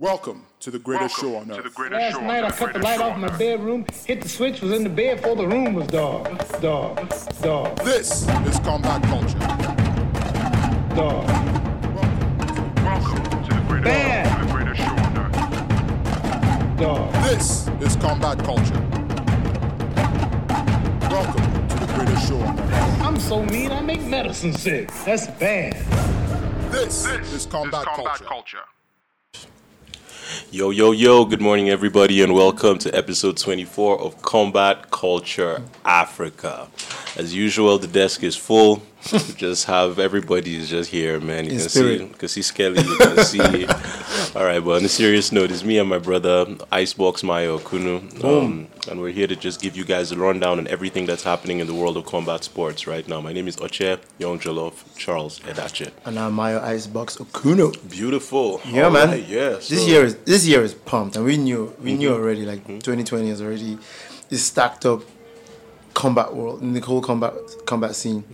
Welcome to the greatest show on to the earth. greatest Last show night I cut the light off my bedroom, hit the switch, was in the bed before the room was dark, dark, dark. This is combat culture. Dark. Welcome, Welcome to the greatest, Bad. the greatest show on earth. Dark. This is combat culture. Welcome to the greatest show on earth. I'm so mean I make medicine sick. That's bad. This, This is combat, culture. culture. Yo, yo, yo, good morning, everybody, and welcome to episode 24 of Combat Culture Africa. As usual, the desk is full. Just have everybody is just here, man. You In can spirit. see, you can see Skelly, you can see. All right, but on a serious note, it's me and my brother, Icebox Maya Okunu. Um, and we're here to just give you guys a rundown on everything that's happening in the world of combat sports right now. My name is Oche Young Jollof Charles Edache. and I'm Mayo Icebox Okuno. Beautiful. Yeah, All man. right, yeah. This so- year is this year is pumped, and we knew we knew Mm-hmm. already. Like 2020 is already is stacked up combat world in the whole combat combat scene.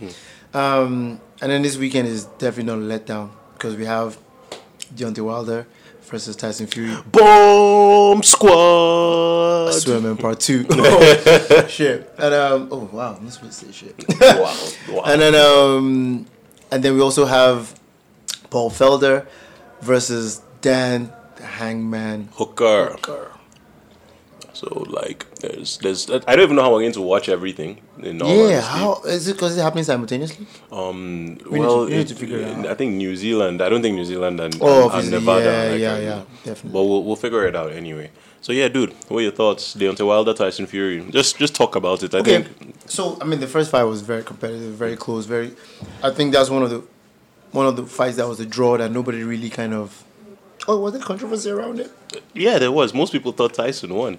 Um, and then this weekend is definitely not a letdown because we have Deontay Wilder versus Tyson Fury. Bomb Squad. Swim part two. oh, shit. And um, oh wow, I'm not supposed to say shit. wow, wow. And then um, and then we also have Paul Felder versus Dan the Hangman Hooker. Hooker. So like, there's, there's. I don't even know how we're going to watch everything. In all Yeah, honesty. how is it? Because it happens simultaneously. Um. We need to- we need to figure it out. I think New Zealand. I don't think New Zealand and, Oh, and, and Nevada. yeah, like, yeah, yeah, definitely. But we'll we'll figure it out anyway. So yeah, dude, what are your thoughts? Deontay Wilder, Tyson Fury. Just just talk about it. I Okay, think. so I mean, the first fight was very competitive, very close, very. I think that's one of the one of the fights that was a draw that nobody really kind of. Oh, was there controversy around it? Yeah, there was. Most people thought Tyson won.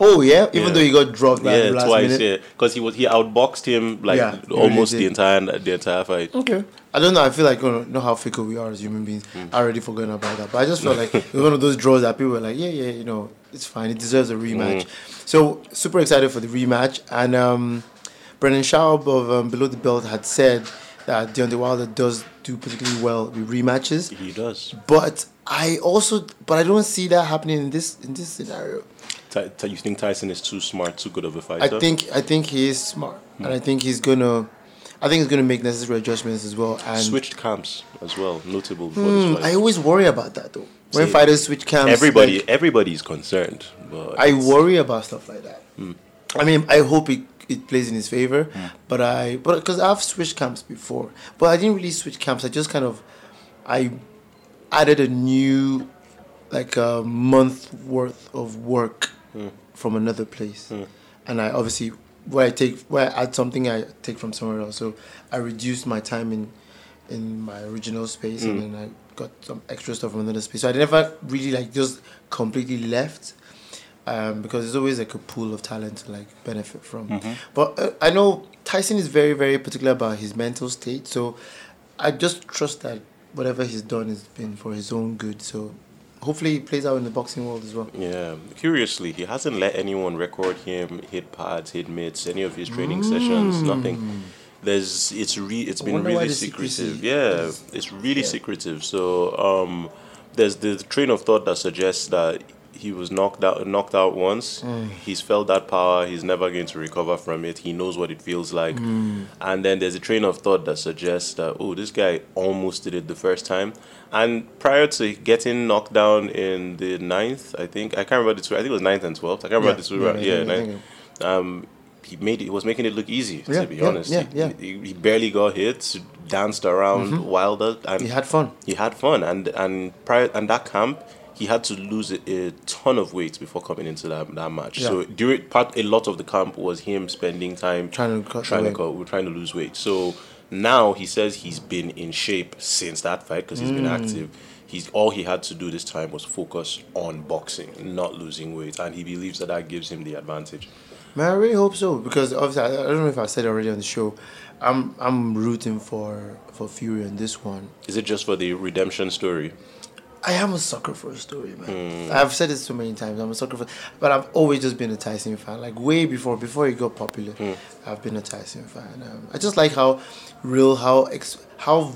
Oh yeah, even Yeah. though he got dropped like yeah, last twice. minute. Yeah, because he was he outboxed him like Yeah, almost really the entire the entire fight. Okay. I don't know. I feel like you know, know how fickle we are as human beings. I already forgotten about that, but I just felt like it was one of those draws that people were like, yeah, yeah, you know, it's fine. It deserves a rematch. So super excited for the rematch. And um, Brendan Schaub of um, Below the Belt had said that Deontay Wilder does do particularly well with rematches, He does. but I also, but I don't see that happening in this in this scenario. Ty, Ty- you think Tyson is too smart, too good of a fighter? I think I think he is smart, and I think he's gonna. I think he's gonna make necessary adjustments as well. And switched camps as well, notable for Hmm, this fight. I always worry about that though. When See, fighters switch camps, Everybody, like, everybody's concerned. But I worry about stuff like that. I mean, I hope it, it plays in his favor, Hmm. but I but because I've switched camps before, but I didn't really switch camps. I just kind of I added a new like a month worth of work Hmm. from another place, and I obviously where I take where I add something I take from somewhere else. So I reduced my time in in my original space, and then I got some extra stuff from another space. So I never really like just completely left. Um, because there's always like a pool of talent to like benefit from. But uh, I know Tyson is very, very particular about his mental state. So I just trust that whatever he's done has been for his own good. So hopefully it plays out in the boxing world as well. Yeah, curiously, he hasn't let anyone record him hit pads, hit mitts, any of his training sessions, nothing. There's, it's re, it's been really secretive. Yeah, it's really secretive. So, um, there's the train of thought that suggests that he was knocked out, knocked out once. He's felt that power. He's never going to recover from it. He knows what it feels like. And then there's a train of thought that suggests that oh, this guy almost did it the first time. And prior to getting knocked down in the ninth, I think I can't remember the two. I think it was ninth and twelfth. I can't remember the two. yeah, Yeah, yeah, yeah, I think ninth. Um, he made it. He was making it look easy. Yeah, to be yeah, honest, yeah, He- yeah. He, he barely got hit. Danced around Wilder, and He had fun. he had fun and and prior and that camp he had to lose a, a ton of weight before coming into that, that match. So during part a lot of the camp was him spending time Trying to cut trying to cut, trying to lose weight. So now he says he's been in shape since that fight because he's been Mm. active. He's all he had to do this time was focus on boxing not losing weight. And he believes that that gives him the advantage. Man, I really hope so because obviously I, I don't know if I said it already on the show. I'm I'm rooting for for Fury in this one. is it just for the redemption story I am a sucker for a story, man. I've said it so many times. I'm a sucker for, but I've always just been a Tyson fan. Like way before, before he got popular, I've been a Tyson fan. Um, I just like how real, how ex, how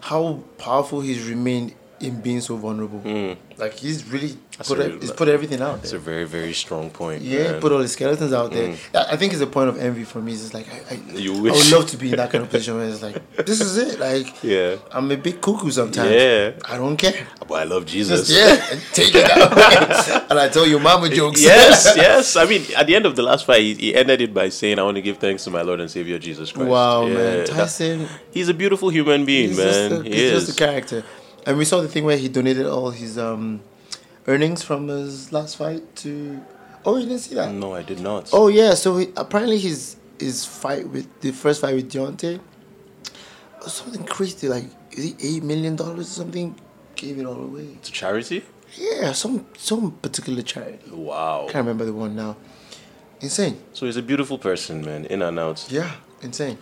how powerful he's remained in being so vulnerable. Hmm. Like he's really That's put a he's put everything out It's a very very strong point. Yeah, man. put all the skeletons out there. Hmm. I I think it's a point of envy for me. It's like I, I, I would love to be in that kind of position where it's like this is it. Like Yeah. I'm a big cuckoo sometimes. Yeah. I don't care. But I love Jesus. yeah, take it out. and I tell your mama jokes. yes, yes. I mean, at the end of the last fight, he, he ended it by saying, "I want to give thanks to my Lord and Savior Jesus Christ." Wow, Yeah, man. that- Tyson, he's a beautiful human being, he's, man. just a, he he's is. just a character. And we saw the thing where he donated all his um earnings from his last fight to. Oh, you didn't see that? no, I did not. Oh yeah, so he, apparently his his fight with the first fight with Deontay, was something crazy like is he eight million dollars or something? Gave it all away. to charity. Yeah, some some particular charity. Wow. Can't remember the one now. Insane. So he's a beautiful person, man. In and out. Yeah, insane.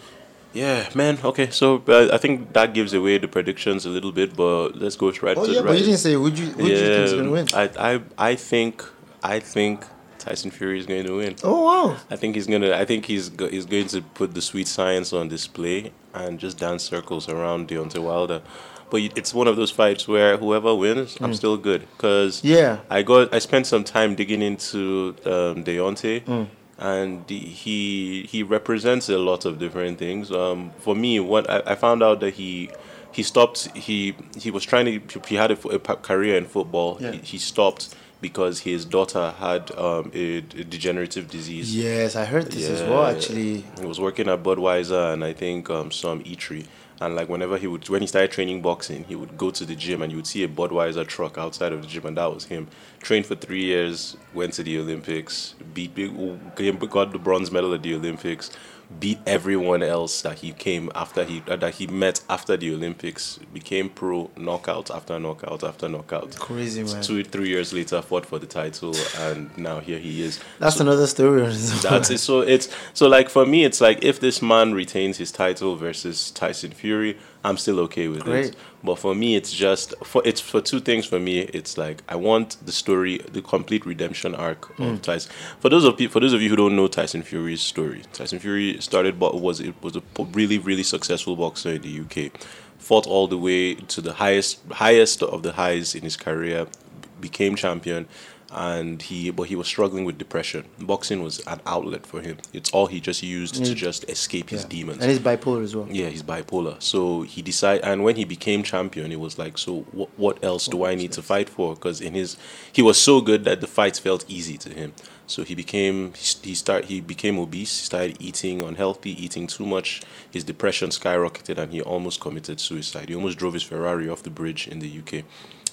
Yeah, man. Okay, so uh, I think that gives away the predictions a little bit, but let's go right Oh to yeah, right. but you didn't say who you who do you think is gonna win? I, I, I think, I think Tyson Fury is going to win. oh wow. I think he's gonna. I think he's go, he's going to put the sweet science on display and just dance circles around Deontay Wilder. But it's one of those fights where whoever wins, I'm still good because Mm. Yeah. I got I spent some time digging into um, Deontay. Mm. And he he represents a lot of different things. Um, for me, what I, I found out that he he stopped. He he was trying to. He had a, a career in football. Yeah. He, he stopped because his daughter had um, a, a degenerative disease. Yes, I heard this as well. Actually, He was working at Budweiser and I think um, some eatery. And like whenever he would, when he started training boxing, he would go to the gym and you would see a Budweiser truck outside of the gym, and that was him. Trained for three years, went to the Olympics, beat got the bronze medal at the Olympics, beat everyone else that he came after he uh, that he met after the Olympics, became pro, knockout after knockout after knockout. Crazy, man. Two three years later, fought for the title, and now here he is. that's another story. on its own. That's it. So it's so like for me, it's like if this man retains his title versus Tyson Fury, I'm still okay with Great. it. But for me, it's just for it's for two things. For me, it's like I want the story, the complete redemption arc Mm. of Tyson. For those of you, for those of you who don't know Tyson Fury's story, Tyson Fury started, but was it was a really really successful boxer in the UK. Fought all the way to the highest highest of the highs in his career, became champion and he but he was struggling with depression boxing was an outlet for him it's all he just used to mm. just escape his demons and he's bipolar as well. yeah, he's bipolar. So he decided, and when he became champion, it was like, so what? What else do I need to fight for? Because in his, he was so good that the fights felt easy to him. So he became, he start, he became obese. He started eating unhealthy, eating too much. His depression skyrocketed, and he almost committed suicide. He almost drove his Ferrari off the bridge in the UK.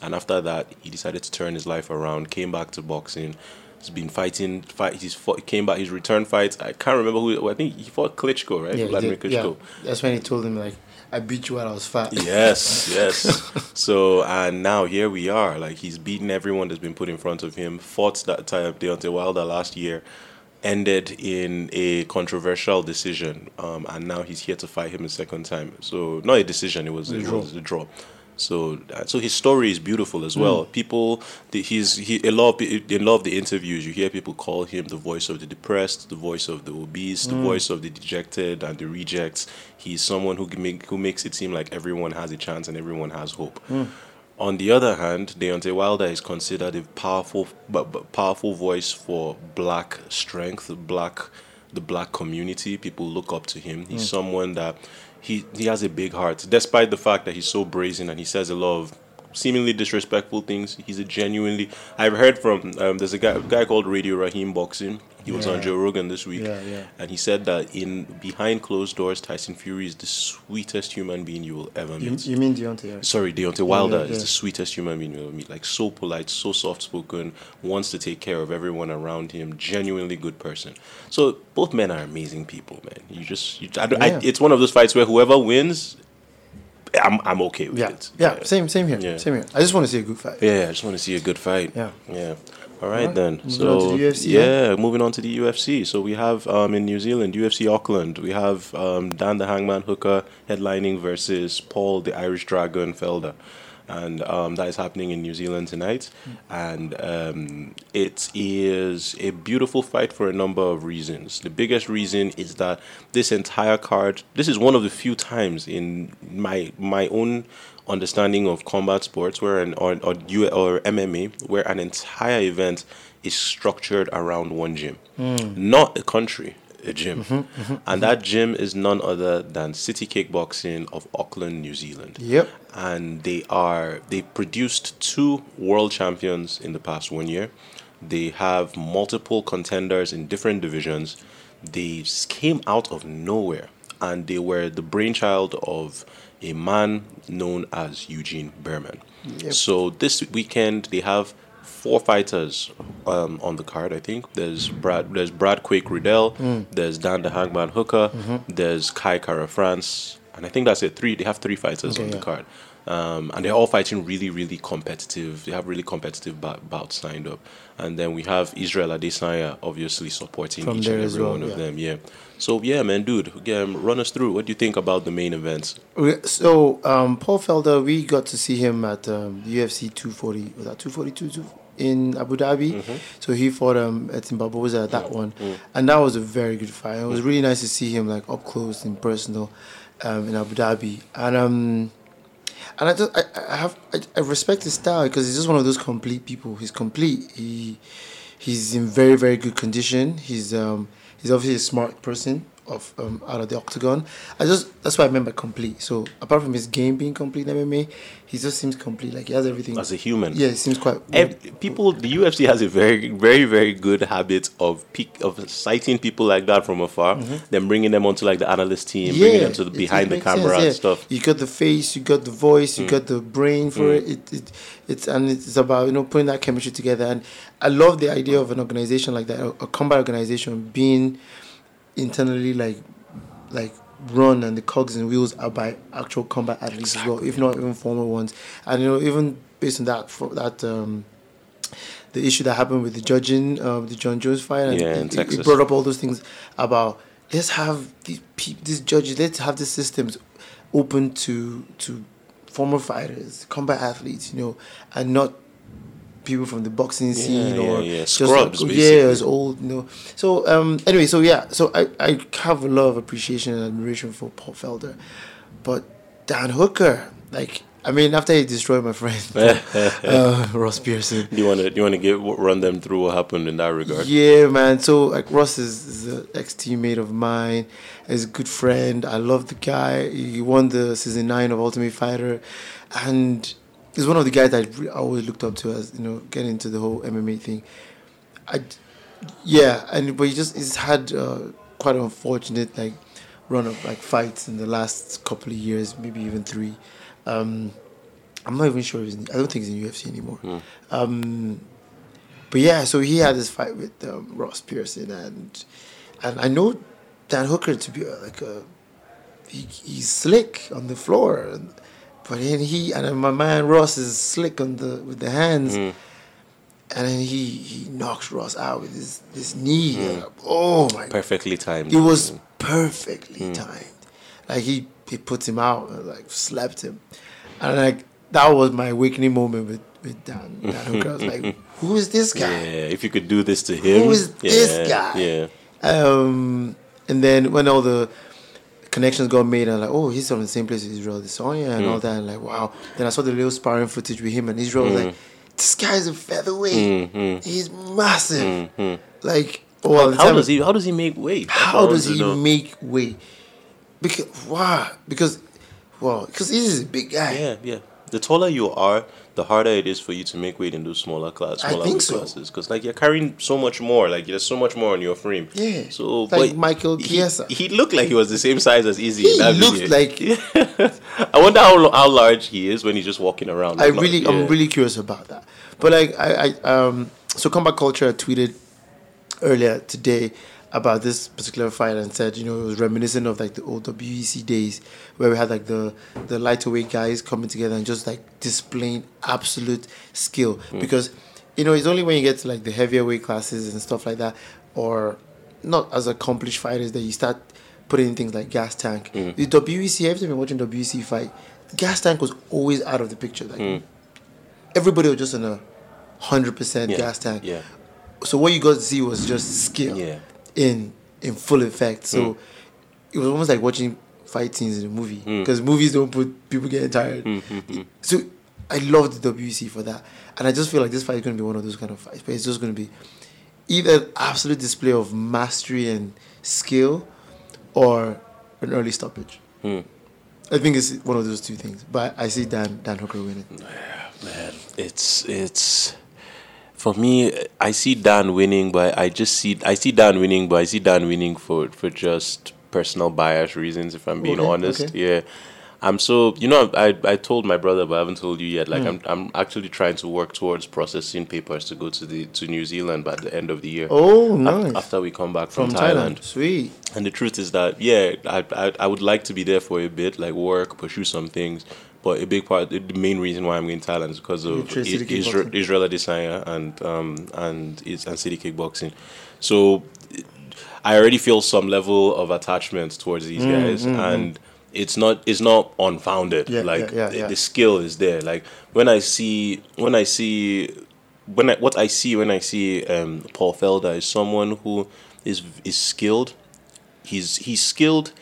And after that, he decided to turn his life around. Came back to boxing. He's been fighting. Fight. He's fought, came back. His return fights. I can't remember who. I think he fought Klitschko, right? Yeah, Vladimir did. yeah. That's when he told him like, "I beat you while I was fat." Yes, yes. so and now here we are. Like he's beaten everyone that's been put in front of him. Fought that time Deontay Wilder last year, ended in a controversial decision, um, and now he's here to fight him a second time. So not a decision. It was, it draw. was a draw. So, uh, so his story is beautiful as well. Mm. People, the, he's he a lot of in a lot of the interviews, you hear people call him the voice of the depressed, the voice of the obese, the mm. voice of the dejected and the rejects. He's someone who make, who makes it seem like everyone has a chance and everyone has hope. Mm. On the other hand, Deontay Wilder is considered a powerful, but, but powerful voice for black strength, black, the black community. People look up to him. He's someone that he he has a big heart, despite the fact that he's so brazen and he says a lot of seemingly disrespectful things. He's a genuinely. I've heard from um, there's a guy a guy called Radio Raheem Boxing. He was on Joe Rogan this week, Yeah, yeah. and he said that in behind closed doors, Tyson Fury is the sweetest human being you will ever meet. you mean Deontay? Sorry, Deontay Wilder yeah, is the sweetest human being you'll meet. Like so polite, so soft spoken, wants to take care of everyone around him. Genuinely good person. So both men are amazing people, man. You just, you, I, I, it's one of those fights where whoever wins, I'm, I'm okay with Yeah, it. yeah, yeah. same, same here, Yeah. same here. I just want to see a good fight. Yeah, I just want to see a good fight. Yeah. Yeah. All right, Alright, then. moving so on to the UFC, yeah, moving on to the UFC. So we have um, in New Zealand, UFC Auckland. We have um, Dan the Hangman Hooker headlining versus Paul the Irish Dragon Felder. And um, that is happening in New Zealand tonight. And um, it is a beautiful fight for a number of reasons. The biggest reason is that this entire card, this is one of the few times in my my own understanding of combat sports where an or or, U, or MMA where an entire event is structured around one gym, not a country, a gym, mm-hmm, mm-hmm, and mm-hmm. that gym is none other than City Kickboxing of Auckland, New Zealand. Yep. and they are they produced two world champions in the past one year. They have multiple contenders in different divisions. They came out of nowhere and they were the brainchild of a man known as Eugene Bareman. So this weekend they have four fighters um, on the card. I think there's Brad, there's Brad Quake Riddell, there's Dan the Hangman Hooker, there's Kai Kara France, and I think that's it. Three. They have three fighters Okay, on the card, um, and they're all fighting really, really competitive. They have really competitive bout, bouts signed up, and then we have Israel Adesanya obviously supporting From each and every well, one of yeah. them. Yeah. So yeah, man, dude, um, run us through. What do you think about the main events? So um, Paul Felder, we got to see him at um, UFC 240. Was that 242 in Abu Dhabi? So he fought um, at Barboza at that one, and that was a very good fight. It was really nice to see him like up close and personal um, in Abu Dhabi, and um, and I just I, I have I, I respect his style because he's just one of those complete people. He's complete. He he's in very very good condition. He's um he's obviously a smart person of um out of the octagon. I just that's why I remember complete. So apart from his game being complete in MMA, he just seems complete. Like he has everything. As a human, yeah, he seems quite. People the UFC has a very very very good habit of peak of citing people like that from afar, then bringing them onto like the analyst team, bringing them to the behind the camera sense, and yeah. stuff. Mm. You got the face, you got the voice, you got the brain for it. It, it. It's and it's about you know putting that chemistry together. And I love the idea of an organization like that, a, a combat organization being internally like like run and the cogs and wheels are by actual combat athletes as well, if not even former ones. And you know even based on that for that. um the issue that happened with the judging, uh, the Jon Jones fight, and Yeah, it, it- brought up all those things about let's have these peop these judges, let's have the systems open to to former fighters, combat athletes, you know, and not people from the boxing scene yeah, or yeah. just Scrubs, like, basically. yeah, as old, you know. So um, anyway, so yeah, so I I have a lot of appreciation and admiration for Paul Felder, but Dan Hooker, like. I mean, after he destroyed my friend uh, Ross Pearson, Do you want to do you want to get run them through what happened in that regard? yeah, man. So like Ross is, is an ex teammate of mine. He's a good friend. I love the guy. He won the season nine of Ultimate Fighter, and he's one of the guys that I always looked up to as you know getting into the whole MMA thing. I, yeah, and but he just he's had uh, quite an unfortunate like run of like fights in the last couple of years, maybe even three. Um, I'm not even sure. If he's in, I don't think he's in UFC anymore. Um, but yeah, so he had this fight with um, Ross Pearson, and and I know Dan Hooker to be uh, like a he, he's slick on the floor, and, but then he and then my man Ross is slick on the with the hands, mm. and then he he knocks Ross out with his this knee. Like, oh my! Perfectly timed. It was mm. perfectly timed. Like he he puts him out, and, like slapped him, and like that was my awakening moment with with Dan. Dan Hooker. I was like, who is this guy? Yeah, if you could do this to him. Who is yeah, this guy? Yeah. Um, and then when all the connections got made, I'm like, oh, he's from the same place as Israel Adesanya and Mm. all that. And like, wow. Then I saw the little sparring footage with him, and Israel was Mm. like, this guy's a featherweight. He's massive. Like, well, Mm-hmm. How does he how does he make weight? How does he know. make weight? Because why? Because, well, because he's a big guy. Yeah, yeah. The taller you are, the harder it is for you to make weight in those smaller class, I smaller think weight so. classes. Because like you're carrying so much more, like there's so much more on your frame. Yeah. So like Michael he- Chiesa. He, looked like he was the same size as Izzy. He looked video. like- I wonder how how large he is when he's just walking around. I Like, really, yeah. I'm really curious about that. But like, I, I, um, so combat culture tweeted earlier today about this particular fight and said, you know, it was reminiscent of like the old WEC days where we had like the the lighter-weight guys coming together and just like displaying absolute skill because you know it's only when you get to like the heavier weight classes and stuff like that or not as accomplished fighters that you start putting things like gas tank. The WEC, every time you're watching WEC fight, gas tank was always out of the picture. Like everybody was just in a hundred percent Hmm. Gas tank. yeah. So what you got to see was just skill Yeah. In in full effect. So Hmm. it was almost like watching fight scenes in a movie because movies don't put people getting tired. So I loved the WC for that, and I just feel like this fight is going to be one of those kind of fights. But it's just going to be either absolute display of mastery and skill, or an early stoppage. Hmm. I think it's one of those two things. But I see Dan Dan Hooker winning. Man, it's it's for me. I see Dan winning, but I just see I see Dan winning, but I see Dan winning for for just personal bias reasons. If I'm being Okay, honest, okay. yeah. I'm so you know I I told my brother, but I haven't told you yet. Like hmm. I'm I'm actually trying to work towards processing papers to go to the to New Zealand by the end of the year. Oh, nice. After we come back from, From Thailand. Thailand, sweet. And the truth is that yeah, I, I I would like to be there for a bit, like work, pursue some things. But a big part, the main reason why I'm going to Thailand is because of Israel, Israel Adesanya and um and is and City Kickboxing. So I already feel some level of attachment towards these Mm, guys, and it's not it's not unfounded. Yeah, like yeah, yeah, the, the skill is there. Like when I see when I see when I what I see when I see um, Paul Felder is someone who is is skilled. He's he's skilled.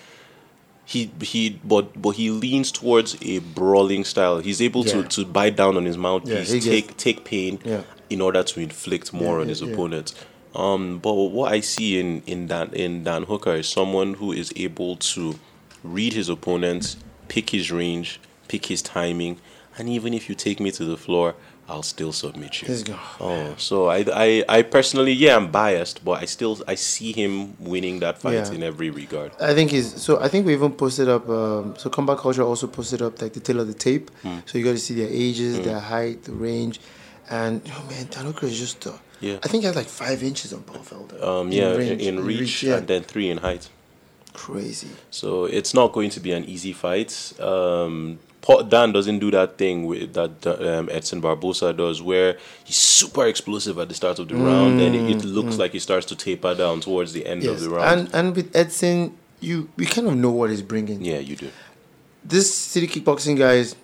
He he but but he leans towards a brawling style. He's able Yeah. to to bite down on his mouthpiece, he gets- take take pain Yeah. in order to inflict more Yeah, on his yeah. opponent. Um, but what I see in in Dan in Dan Hooker is someone who is able to read his opponent, pick his range, pick his timing, and even if you take me to the floor, I'll still submit you. Let's go. Oh, so I, I, I personally, yeah, I'm biased, but I still I see him winning that fight Yeah. in every regard. I think he's so. I think we even posted up. Um, so combat culture also posted up like the tail of the tape. Hmm. So you got to see their ages, their height, the range, and oh man, Hooker is just. Uh, Yeah. I think he has like five inches on Paul Felder. Um, yeah, in, range, in reach, yeah. and then three in height. Crazy. So it's not going to be an easy fight. Um, Dan doesn't do that thing with, that um, Edson Barboza does, where he's super explosive at the start of the round, and it, it looks like he starts to taper down towards the end of the round. and and with Edson, you we kind of know what he's bringing. yeah, you do. This city kickboxing guys.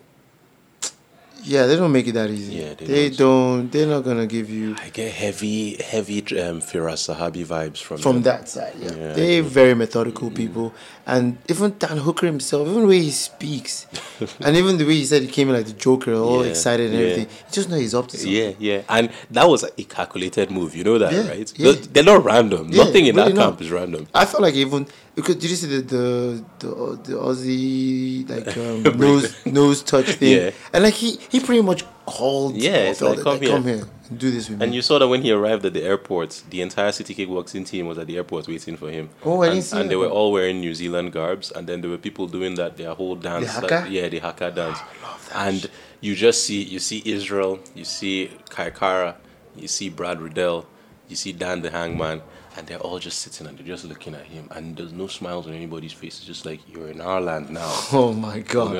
Yeah, they don't make it that easy. Yeah, they they don't. They're not gonna give you I get heavy, heavy um, Firas Zahabi vibes from from them. that side. Yeah, Yeah, they're very methodical people, and even Dan Hooker himself, even the way he speaks, and even the way he said he came in like the Joker, all Yeah, excited and yeah. everything, you just know he's up to something. Yeah, yeah, and that was a calculated move. You know that, Yeah, right? yeah. They're- not random. Nothing in really that not. camp is random. I felt like even because did you see the the the, the Aussie like um, nose nose touch thing? Yeah. and like he he pretty much called. Yeah, it's like, come here. come here, and do this with me. And you saw that when he arrived at the airport, the entire City Kickboxing team was at the airport waiting for him. Oh, I and, didn't see And that they were all wearing New Zealand garbs, and then there were people doing that their whole dance. haka? like- yeah, the haka dance. I love that. And you just see you see Israel, you see Kaikara, you see Brad Riddell, you see Dan the Hangman, and they're all just sitting and they're just looking at him, and there's no smiles on anybody's face. It's just like you're in our land now. oh my god,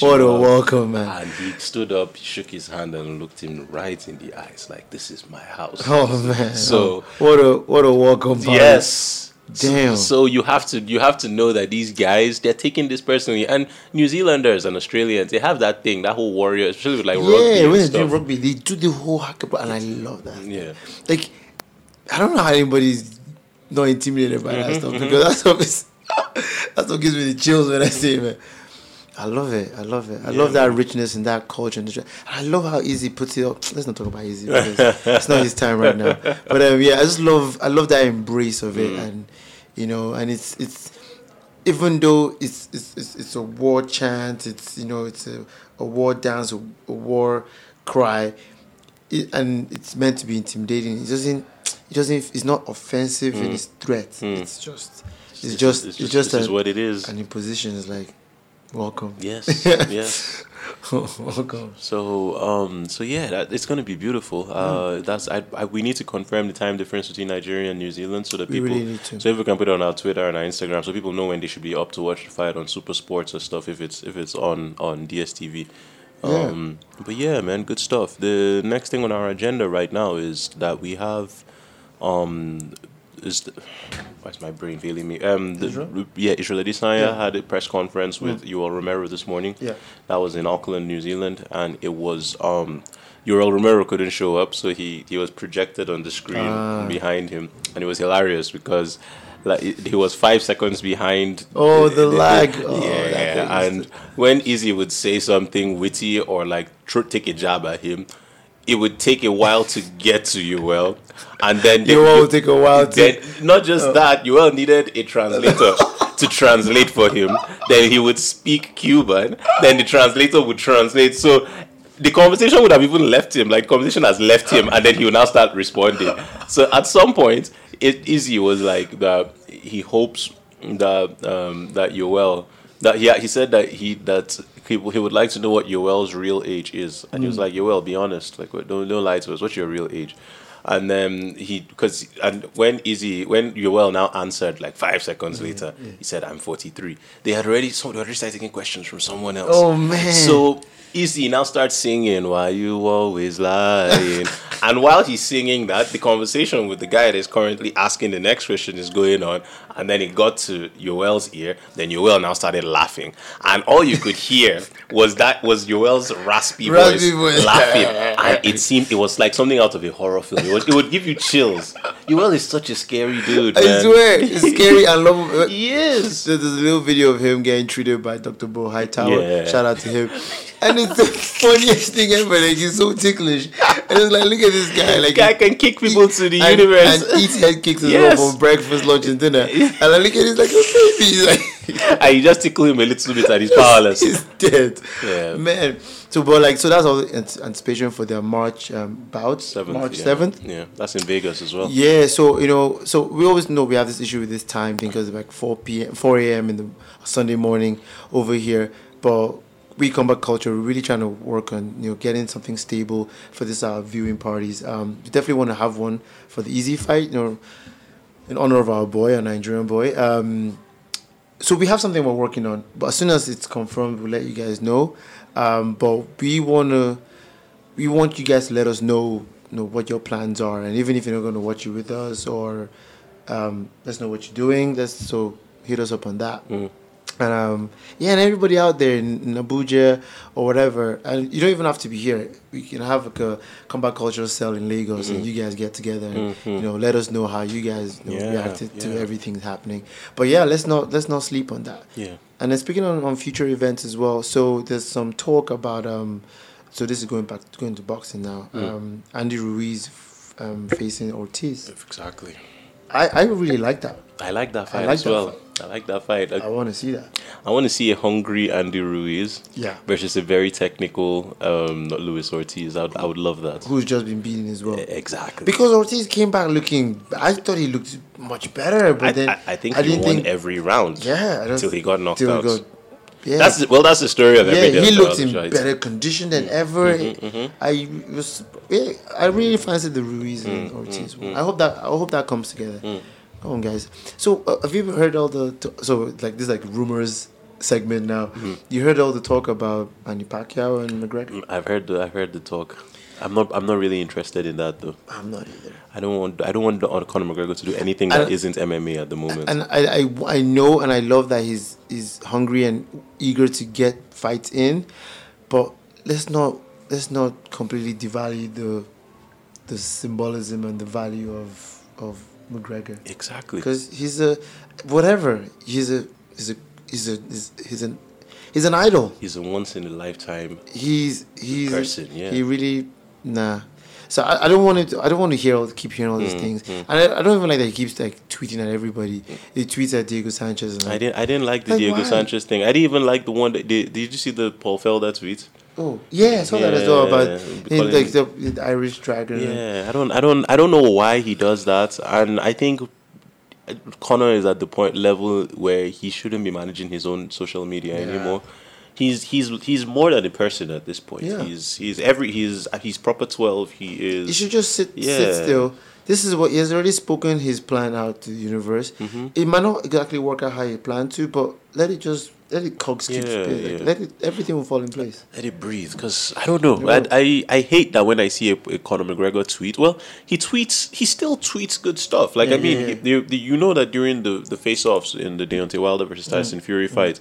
what a up. welcome, man. And he stood up, he shook his hand, and looked him right in the eyes, like, "This is my house." Oh man, So- what a what a welcome. party. Yes. Damn. So, so you have to you have to know that these guys they're taking this personally, and New Zealanders and Australians they have that thing, that whole warrior, especially with like rugby. Yeah, and when they do rugby, they do the whole haka, and I love that. Yeah. like I don't know how anybody's not intimidated by that Mm-hmm, stuff because that stuff is that's what gives me the chills when I see it, man. I love it. I love it. I love that richness and that culture and, the, tra- and I love how easy he puts it up. Let's not talk about easy it's not his time right now. But um, yeah, I just love I love that embrace of Mm. it and you know and it's it's even though it's it's it's, it's a war chant, it's you know it's a, a war dance, a, a war cry, it, and it's meant to be intimidating. It doesn't. It doesn't. It's not offensive in its threat. It's just. It's, just. It's just. this is a- what it is. An imposition is like, welcome. Yes, yes. welcome. So, um, so yeah, that, it's gonna be beautiful. Hmm. Uh, that's I, I. We need to confirm the time difference between Nigeria and New Zealand, so that We people. really need to. So if we can put it on our Twitter and our Instagram, so people know when they should be up to watch the fight on Super Sports or stuff. If it's if it's on on DSTV. Um, But yeah, man, good stuff. The next thing on our agenda right now is that we have um, is the, why's my brain failing me? Um, the, Israel? yeah, Israel Adesanya Yeah. had a press conference with Yoel Romero this morning. Yeah. that was in Auckland, New Zealand, and it was um, Yoel Romero couldn't show up, so he he was projected on the screen Ah. behind him, and it was hilarious because. Like he was five seconds behind. Oh, the lag. Oh, yeah, is- and when Izzy would say something witty or like tr- take a jab at him, it would take a while to get to you well, and then You will take a while to. then not just that, Yoel needed a translator to translate for him. Then he would speak Cuban. Then the translator would translate. So the conversation would have even left him. Like conversation has left him, and then he will now start responding. So at some point, it Izzy was like that. He hopes that um, that Yoel that he he said that he that he, he would like to know what Yoel's real age is, and he was mm. like, Yoel, be honest, like don't don't lie to us. What's your real age? And then he, because and when Izzy, when Yoel now answered like five seconds mm-hmm. later, he said, "I'm 43." They had already, so they already started taking questions from someone else. Oh, man. So Izzy now starts singing, "Why you always lying?" and while he's singing that, the conversation with the guy that is currently asking the next question is going on, and then it got to Yoel's ear. Then Yoel now started laughing, and all you could hear was that was Yoel's raspy, Raspy voice, voice. laughing, and it seemed it was like something out of a horror film. It would, it would give you chills. Yoel is such a scary dude. I man. swear, it's scary and lovable. So there's a little video of him getting treated by Dr. Bo Hightower. Yeah. Shout out to him. And it's the funniest thing ever. Like he's so ticklish. And it's like, look at this guy. Like Guy can kick people to the and, universe. and eat head kicks as Yes. well for breakfast, lunch, and dinner. And I look at him he's like a baby. Like and you just tickle him a little bit, and he's powerless. he's dead. Yeah. Man. So but like so that's all the anticipation for their March um, bout. Seventh, March seventh. Yeah, that's in Vegas as well. Yeah, so you know, so we always know we have this issue with this time because like four p.m., four a.m. in the Sunday morning over here. But we combat culture. We're really trying to work on you know getting something stable for this uh, viewing parties. Um, we definitely want to have one for the Izzy fight. You know, in honor of our boy, our Nigerian boy. Um, so we have something we're working on, but as soon as it's confirmed, we'll let you guys know. Um, but we wanna, we want you guys to let us know, you know what your plans are, and even if you're not gonna watch it with us, or um, let us know what you're doing. Let's so hit us up on that. And um, yeah, and everybody out there in, in Abuja or whatever, and you don't even have to be here. We can have like a combat cultural cell in Lagos, and you guys get together, and you know, let us know how you guys you know, Yeah, reacted to yeah. everything happening. But yeah, let's not let's not sleep on that. Yeah. And then speaking on, on future events as well, so there's some talk about um, so this is going back going to boxing now. Um, Andy Ruiz f- um, facing Ortiz. Exactly. I, I really like that. I like that fight like as that well. fight. I like that fight. I I, want to see that. I want to see a hungry Andy Ruiz Yeah. versus a very technical um, Luis Ortiz. I would, I would love that. Who's just been beaten as well. Exactly. Because Ortiz came back looking, I thought he looked much better, but I, then I, I think I he didn't won think. every round. yeah, Until he got knocked out. got- yeah, That's well, that's the story of yeah, every he looked in right? better condition than mm-hmm, ever. Mm-hmm, mm-hmm. I was, yeah, I really fancied the Ruiz and mm, mm, Ortiz. Mm. one. I hope that I hope that comes together. Come on, guys. So uh, have you heard all the t- so like this like rumors segment now? Mm-hmm. You heard all the talk about Manny Pacquiao and McGregor. Mm, I've heard the, I've heard the talk. I'm not I'm not really interested in that though. I'm not either. I don't want I don't want uh, Conor McGregor to do anything that And- uh, isn't MMA at the moment. And I, I, I know and I love that he's he's hungry and eager to get fights in, but let's not let's not completely devalue the the symbolism and the value of of McGregor exactly. because he's a whatever he's a he's a he's a he's, he's an he's an idol. He's a once in a lifetime. He's he's Person, yeah. he really nah. So I, I don't want to I don't want to hear all keep hearing all these Mm, things, and I, I don't even like that he keeps like tweeting at everybody. He tweets at Diego Sanchez. And I didn't I didn't like the Like, Diego why? Sanchez thing. I didn't even like the one that did, did you see the Paul Felder tweet? Oh yeah, I saw that as well about him, like the, the Irish dragon. Yeah, I don't I don't I don't know why he does that and I think Conor is at the point level where he shouldn't be managing his own social media Yeah. anymore. He's he's he's more than a person at this point. Yeah. He's he's every he's he's proper twelve. He is You should just sit Yeah. sit still. This is what he has already spoken his plan out to the universe. Mm-hmm. It might not exactly work out how he planned to, but let it just let it cogs keep Yeah, yeah. Let it everything will fall in place. Let it breathe, because I don't know. I, I I hate that when I see a, a Conor McGregor tweet. Well, he tweets. He still tweets good stuff. Like I mean, yeah, he- yeah. the- the- you know that during the the face offs in the Deontay Wilder versus Tyson Fury fight,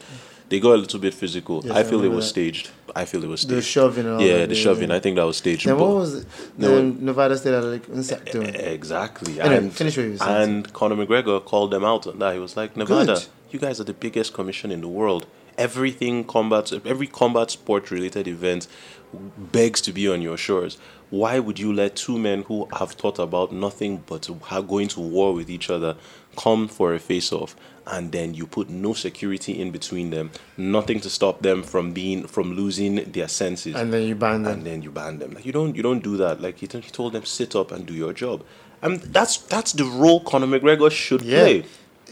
they got a little bit physical. I I feel it was that. staged. I feel it was staged. The shoving and yeah, the shoving. yeah. I think that was staged. Then what was it? No, Nevada State Athletic Insect doing. Exactly. Anyway, and finish what you and Conor McGregor called them out on that. He was like, Nevada, Good. you guys are the biggest commission in the world. Everything combat, every combat sport related event begs to be on your shores. Why would you let two men who have thought about nothing but going to war with each other come for a face off? And then you put no security in between them, nothing to stop them from being from losing their senses And then you ban them. and then you ban them. Like you don't you don't do that. Like he, t- he told them sit up and do your job. And that's that's the role Conor McGregor should Yeah. play.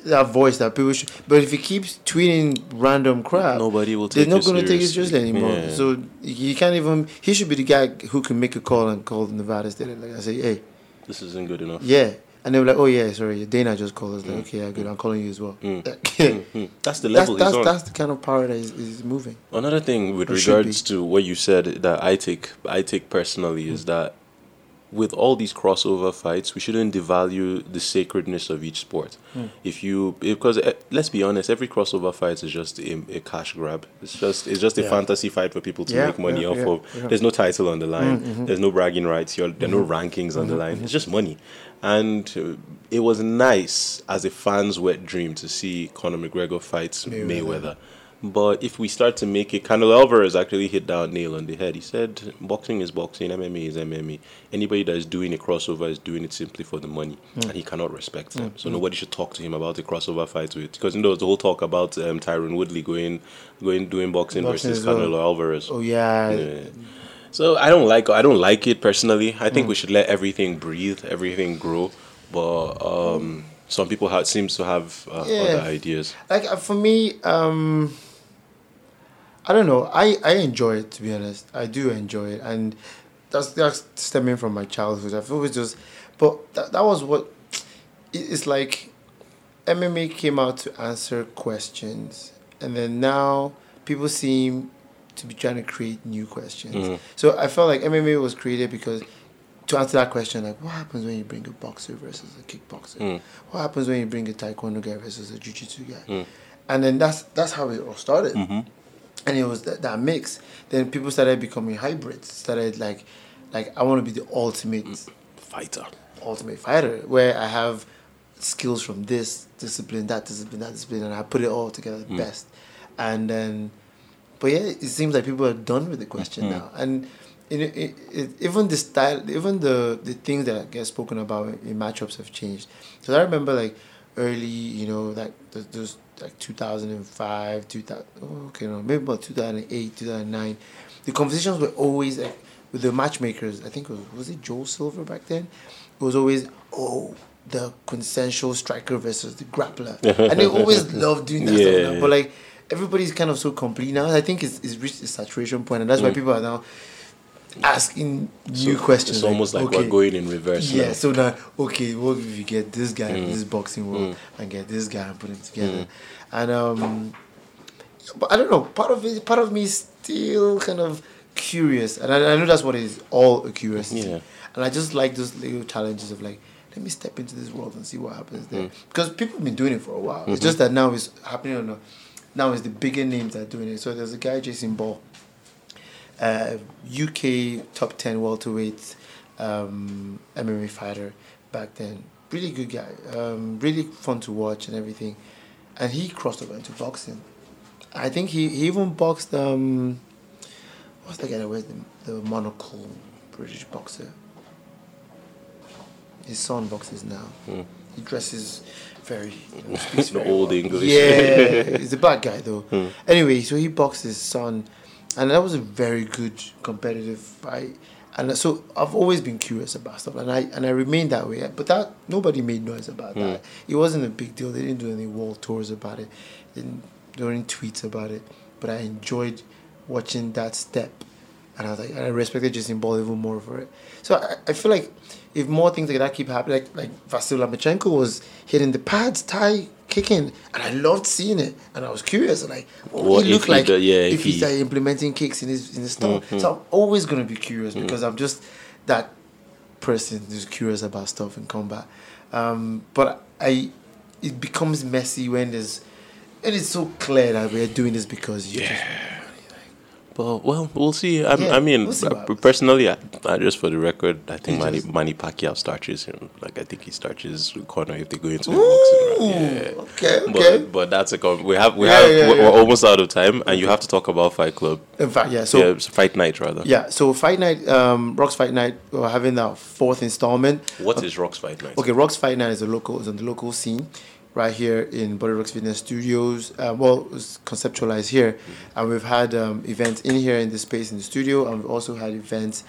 That voice that people should. But if he keeps tweeting random crap, Nobody will They're not going to take it seriously. anymore. Yeah. So he can't even. He should be the guy who can make a call and call the Nevada State. Like I say, hey, This isn't good enough. yeah, and they were like, oh yeah, sorry, Dana just called us. Mm. Like, okay, yeah, good, I'm calling you as well. Hmm. That's the level that's on. that's the kind of power that is, is moving. Another thing with regards to what you said that I take I take personally is that with all these crossover fights, we shouldn't devalue the sacredness of each sport. Hmm. If you because eh, let's be honest, every crossover fight is just a, a cash grab. It's just it's just a fantasy fight for people to Yeah, make money yeah, off yeah, of. yeah. There's no title on the line. Mm-hmm, mm-hmm. There's no bragging rights. You're, there are no mm-hmm. rankings on the line. It's just money. And uh, it was nice as a fan's wet dream to see Conor McGregor fight Mayweather. Mayweather. But if we start to make it, Canelo Alvarez actually hit that nail on the head. He said, "Boxing is boxing, MMA is MMA. Anybody that is doing a crossover is doing it simply for the money, Mm. and he cannot respect them. So nobody should talk to him about a crossover fight with because you know there was the whole talk about um, Tyron Woodley going, going doing boxing, Boxing versus well. Canelo Alvarez. Oh yeah, Yeah. So I don't like I don't like it personally. I think we should let everything breathe, everything grow. But um, some people have seems to have uh, Yeah. other ideas. like uh, for me, um, I don't know. I I enjoy it to be honest. I do enjoy it, and that's that's stemming from my childhood. I've always just, but that that was what. It's like, MMA came out to answer questions, and then now people seem to be trying to create new questions. Mhm. So I felt like MMA was created because to answer that question, like what happens when you bring a boxer versus a kickboxer? Mm. What happens when you bring a taekwondo guy versus a jiu-jitsu guy? Mm. And then that's that's how it all started. Mhm. And it was that, that mix. Then people started becoming hybrids. Started like, like I want to be the ultimate, mm, Fighter. ultimate fighter, where I have skills from this discipline, that discipline, that discipline, and I put it all together the mm. best. And then, but yeah, it seems like people are done with the question mm-hmm. now. And know, it, it, even the style, even the the things that get spoken about in matchups have changed. So I remember like early, you know, like th- those like two thousand and five, two thousand. Oh, okay, no, maybe about two thousand eight, two thousand nine. The conversations were always like with the matchmakers. I think it was was it Joe Silva back then. It was always oh the consensual striker versus the grappler, and they always loved doing that. stuff now. But like everybody's kind of so complete now. I think it's, it's reached a saturation point, and that's why mm. people are now asking new questions. It's almost like okay, we're going in reverse. Yeah, now. so now okay, what if you get this guy in Mm. this boxing world and get this guy and put them together, and um, but I don't know. Part of it, part of me is still kind of curious, and I, I know that's what it is all a curiosity. Yeah. And I just like those little challenges of like, let me step into this world and see what happens there. Because people have been doing it for a while. It's just that now it's happening on a, now it's the bigger names that are doing it. So there's a guy, Jason Ball, uh, UK top 10 welterweight um, MMA fighter back then. Really good guy. Um, really fun to watch and everything. And he crossed over into boxing. I think he, he even boxed, um, what's the guy that wears the, the monocle British boxer? His son boxes now. He dresses very, you know, speaks The very old well. English. Yeah, he's a bad guy though. Anyway, so he boxed his son, and that was a very good competitive fight. And so I've always been curious about stuff, and I and I remain that way. But that nobody made noise about hmm. that. It wasn't a big deal. They didn't do any world tours about it. They didn't do any tweets about it. But I enjoyed watching that step and I was like, I respected Jason Ball even more for it. So I, I feel like if more things like that keep happening, like like Vasil Lomachenko was hitting the pads, tie kicking, and I loved seeing it, and I was curious, like what would What he look like do- yeah, if, if he he- started implementing kicks in his in his stuff. Mm-hmm. So I'm always gonna be curious Mm. because I'm just that person who's curious about stuff in combat. Um, but I, it becomes messy when there's, and it's so clear that we're doing this because you just But well, we'll see. I, Yeah, I mean, we'll see uh, personally, I, I just for the record, I think Manny, Manny Pacquiao starches him. Like I think he starches Conor if they go into the boxing round. Yeah. okay, okay. But, but that's a com- we have we Yeah, have yeah, we're, almost out of time, and you have to talk about Fight Club. in fact, yeah. So yeah, fight night rather. yeah, so fight night, um, Rocks Fight Night, we're having our fourth installment. What is Rock's Fight Night? Okay, Rocks Fight Night is a local, is on the local scene, right here in Body Rox Fitness Studios. Uh, well, it's conceptualized here, and we've had um, events in here in the space in the studio, and we've also had events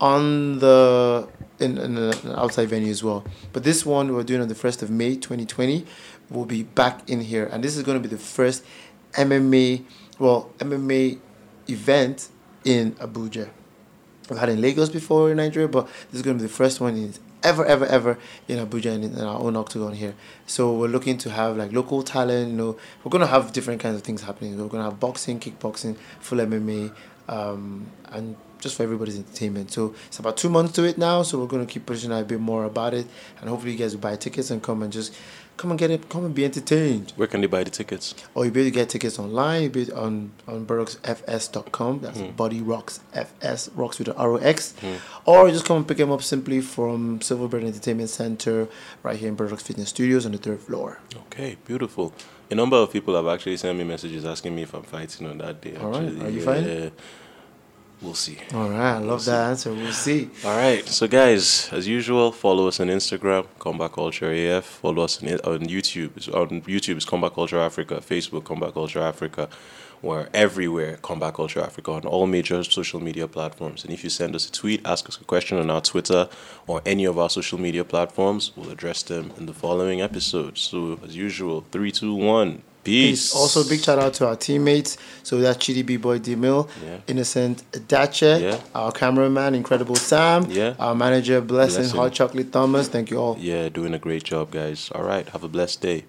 on the in, in an outside venue as well. But this one we're doing on the first of May, twenty twenty, will be back in here, and this is going to be the first MMA, well, MMA event in Abuja. We've had in Lagos before in Nigeria, but this is going to be the first one in ever, ever, ever in Abuja and in our own octagon here. So we're looking to have like local talent. You know, we're to have different kinds of things happening. We're to have boxing, kickboxing, full MMA, um, and just for everybody's entertainment. So it's about two months to it now. So we're to keep pushing out a bit more about it, and hopefully you guys will buy tickets and come and just come and get it, come and be entertained. Where can they buy the tickets? Or you'll be able to get tickets online. You'll be on on bodyroxfs.com. That's Hmm. Body Rox FS, rocks with an R O X. Or you just come and pick them up simply from Silverbird Entertainment Center right here in Body Rox Fitness Studios on the third floor. Okay, beautiful. A number of people have actually sent me messages asking me if I'm fighting on that day. All right, actually. are you fighting? We'll see. All right, I love that answer. We'll see. All right, so guys, as usual, follow us on Instagram, Combat Culture AF. Follow us on, on YouTube. It's on YouTube, it's Combat Culture Africa. Facebook, Combat Culture Africa. We're everywhere, Combat Culture Africa, on all major social media platforms. And if you send us a tweet, ask us a question on our Twitter or any of our social media platforms, we'll address them in the following episode. So, as usual, three, two, one, peace. Peace. Also, big shout out to our teammates. So that's Chidi B Boy D Mill, Yeah. Innocent Dache, Yeah. our cameraman, Incredible Sam, Yeah. our manager, Blessing, Blessing. Hot Chocolate Thomas. Thank you all. Yeah, doing a great job, guys. All right, have a blessed day.